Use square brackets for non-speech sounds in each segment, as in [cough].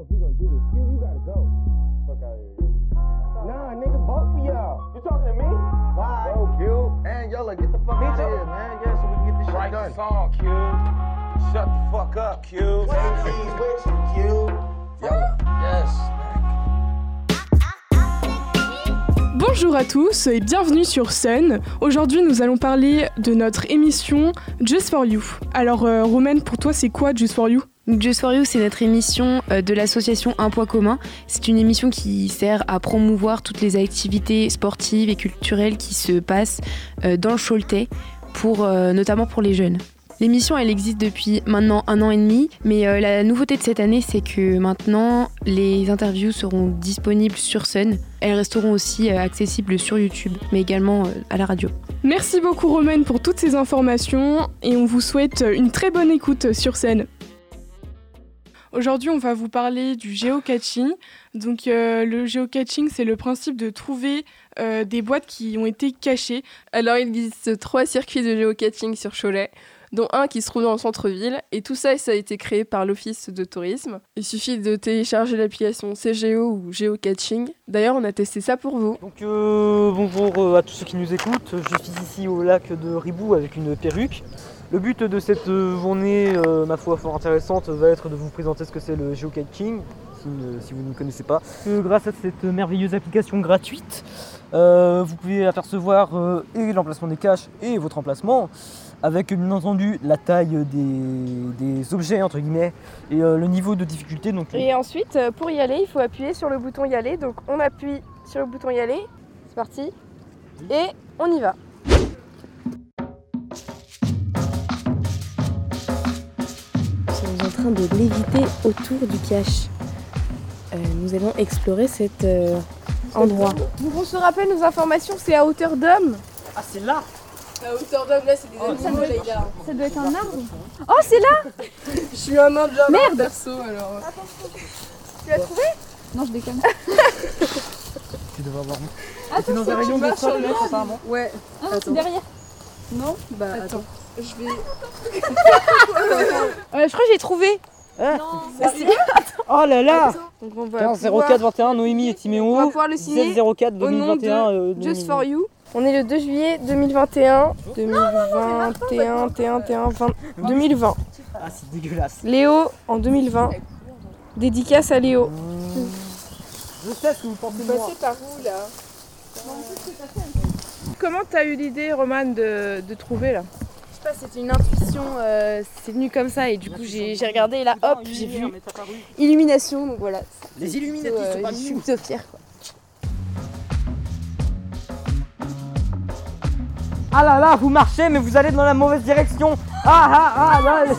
know if we gonna do this. Q, you gotta go. Fuck out of here. Nah, nigga, both of y'all. You talking to me? Bye. Yo, Q, and Yella, get the fuck Me out of here, man. Yeah, so we can get this shit Write done. the song, Q. Shut the fuck up, Q. He's with you, Q. Yella. Yes. Bonjour à tous et bienvenue sur Sun. Aujourd'hui, nous allons parler de notre émission Just for You. Alors, euh, Romaine, pour toi, c'est quoi Just for You? Just for You, c'est notre émission euh, de l'association Un Poids Commun. C'est une émission qui sert à promouvoir toutes les activités sportives et culturelles qui se passent euh, dans le Choletais, euh, notamment pour les jeunes. L'émission, elle existe depuis maintenant un an et demi, mais la nouveauté de cette année, c'est que maintenant, les interviews seront disponibles sur Sun. Elles resteront aussi accessibles sur YouTube, mais également à la radio. Merci beaucoup, Romaine, pour toutes ces informations et on vous souhaite une très bonne écoute sur scène. Aujourd'hui, on va vous parler du géocaching. Donc, euh, le géocaching, c'est le principe de trouver euh, des boîtes qui ont été cachées. Alors, il existe trois circuits de géocaching sur Cholet, dont un qui se trouve dans le centre-ville. Et tout ça, ça a été créé par l'Office de tourisme. Il suffit de télécharger l'application CGO ou Geocaching. D'ailleurs, on a testé ça pour vous. Donc euh, bonjour euh, à tous ceux qui nous écoutent, je suis ici au lac de Ribou avec une perruque. Le but de cette euh, journée, ma foi fort intéressante, va être de vous présenter ce que c'est le geocaching, si, vous ne connaissez pas. Grâce à cette merveilleuse application gratuite, vous pouvez apercevoir et l'emplacement des caches et votre emplacement, avec bien entendu la taille des, des objets entre guillemets et euh, le niveau de difficulté. Donc, Et ensuite, euh, pour y aller, il faut appuyer sur le bouton y aller. Donc, on appuie sur le bouton y aller. C'est parti. Et on y va. Nous sommes en train de léviter autour du cache. Euh, nous allons explorer cet euh, endroit. Donc, on se rappelle nos informations, c'est à hauteur d'homme. Ah c'est là À hauteur d'homme, là, c'est des animaux, les gars. Ça doit être un arbre. Oh, c'est là [laughs] Je suis un nain de jardin perso, alors. Tu l'as trouvé Non, je déconne. [laughs] Tu devrais avoir Attends, dans un rayon de marches sur 30 le mètres apparemment. Ouais. Ah, c'est derrière. Non Bah, attends. Je vais. [laughs] Euh, je crois que j'ai trouvé. Oh là là Donc, on va 15 pouvoir- 04 21 Noémie et On va Timéo pouvoir le signer 16 04 au nom 2021 euh, Just for You. On est le 2 juillet 2021. 2021, 21, 21, 20. 2020. Ah c'est dégueulasse Léo en 2020. Dédicace à Léo. Je sais ce que vous pensez de moi par où là? Comment t'as eu l'idée, Romane, de, de trouver là? Je sais pas, c'était une intuition. euh, c'est venu comme ça et du coup j'ai j'ai regardé et là hop j'ai vu illumination donc voilà. Les Illuminati Plutôt, sont euh, pas je suis nous plutôt fière quoi. Ah là là vous marchez mais vous allez dans la mauvaise direction Ah ah ah là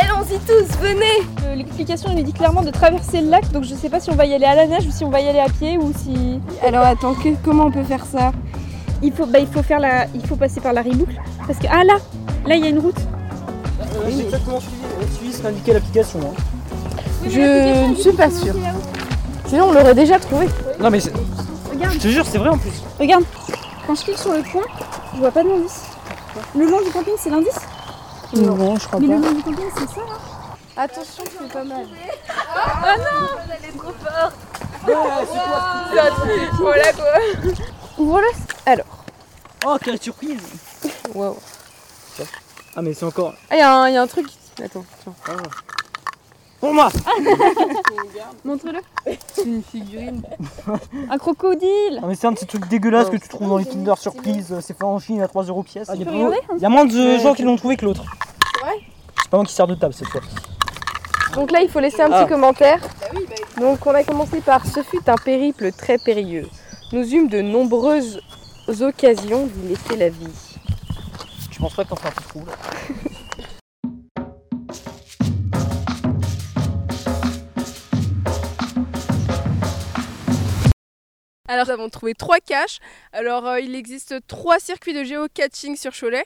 Allons-y tous, venez Euh, L'explication elle nous dit clairement de traverser le lac donc je sais pas si on va y aller à la nage ou si on va y aller à pied ou si. Alors attends, que- comment on peut faire ça? Il faut, bah, il faut faire la, il faut passer par la riboucle parce que ah là, là il y a une route. Euh, J'ai exactement suivi, euh, suivi ce qu'indiquait l'application hein. Je ne suis pas sûre. Sinon, on l'aurait déjà trouvé. Non mais c'est- Regarde, je te jure c'est vrai en plus regarde. Quand je clique sur le point, je vois pas d'indice. Le long du camping c'est l'indice Non je crois Mais le long du camping c'est ça là Attention, c'est pas mal. Voilà quoi. Ouvre-le. Oh quelle surprise Waouh. Ah mais c'est encore Ah, il y, a un- y a un truc. Attends, tiens. Pour moi [laughs] Montre-le. C'est une figurine. Un crocodile. Ah mais c'est un petit truc dégueulasse que tu trouves dans les Kinder Surprise, c'est fait en Chine à 3 euros pièce. Il peux regarder y a moins de Ouais, gens qui l'ont trouvé que l'autre. C'est vrai C'est pas moi qui sers de table cette fois. Donc là, il faut laisser un Ah. petit commentaire. Donc on a commencé par Ce fut un périple très périlleux. Nous eûmes de nombreuses occasions d'y laisser la vie. Je pense pas que t'en feras un peu trop là? Alors nous avons trouvé trois caches. Alors euh, il existe trois circuits de géocaching sur Cholet,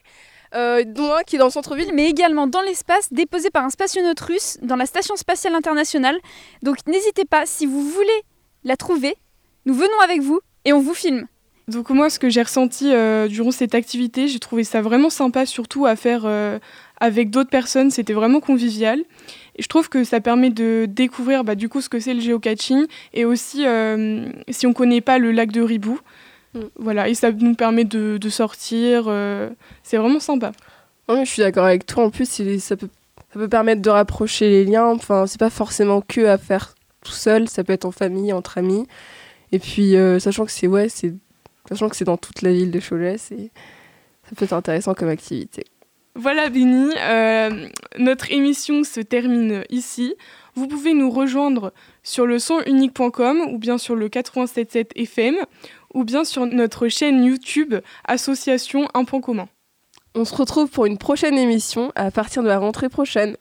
euh, dont un qui est dans le centre-ville. mais également dans l'espace, déposé par un spationaute russe dans la Station spatiale internationale. Donc n'hésitez pas, si vous voulez la trouver, nous venons avec vous et on vous filme. Donc moi, ce que j'ai ressenti euh, durant cette activité, j'ai trouvé ça vraiment sympa, surtout à faire avec d'autres personnes. C'était vraiment convivial. Et je trouve que ça permet de découvrir bah, du coup ce que c'est le géocaching et aussi euh, si on connaît pas le lac de Ribou. Mm. Voilà, et ça nous permet de, de sortir. euh, c'est vraiment sympa. Ouais, je suis d'accord avec toi. En plus, ça, peut, ça peut permettre de rapprocher les liens. Enfin, c'est pas forcément que à faire tout seul. Ça peut être en famille, entre amis. Et puis, euh, sachant que c'est ouais, c'est sachant que c'est dans toute la ville de Cholet, c'est ça peut être intéressant comme activité. Voilà Béni, euh, notre émission se termine ici. Vous pouvez nous rejoindre sur le sonunique.com ou bien sur le 87.7 FM ou bien sur notre chaîne YouTube Association Un Point Commun. On se retrouve pour une prochaine émission à partir de la rentrée prochaine.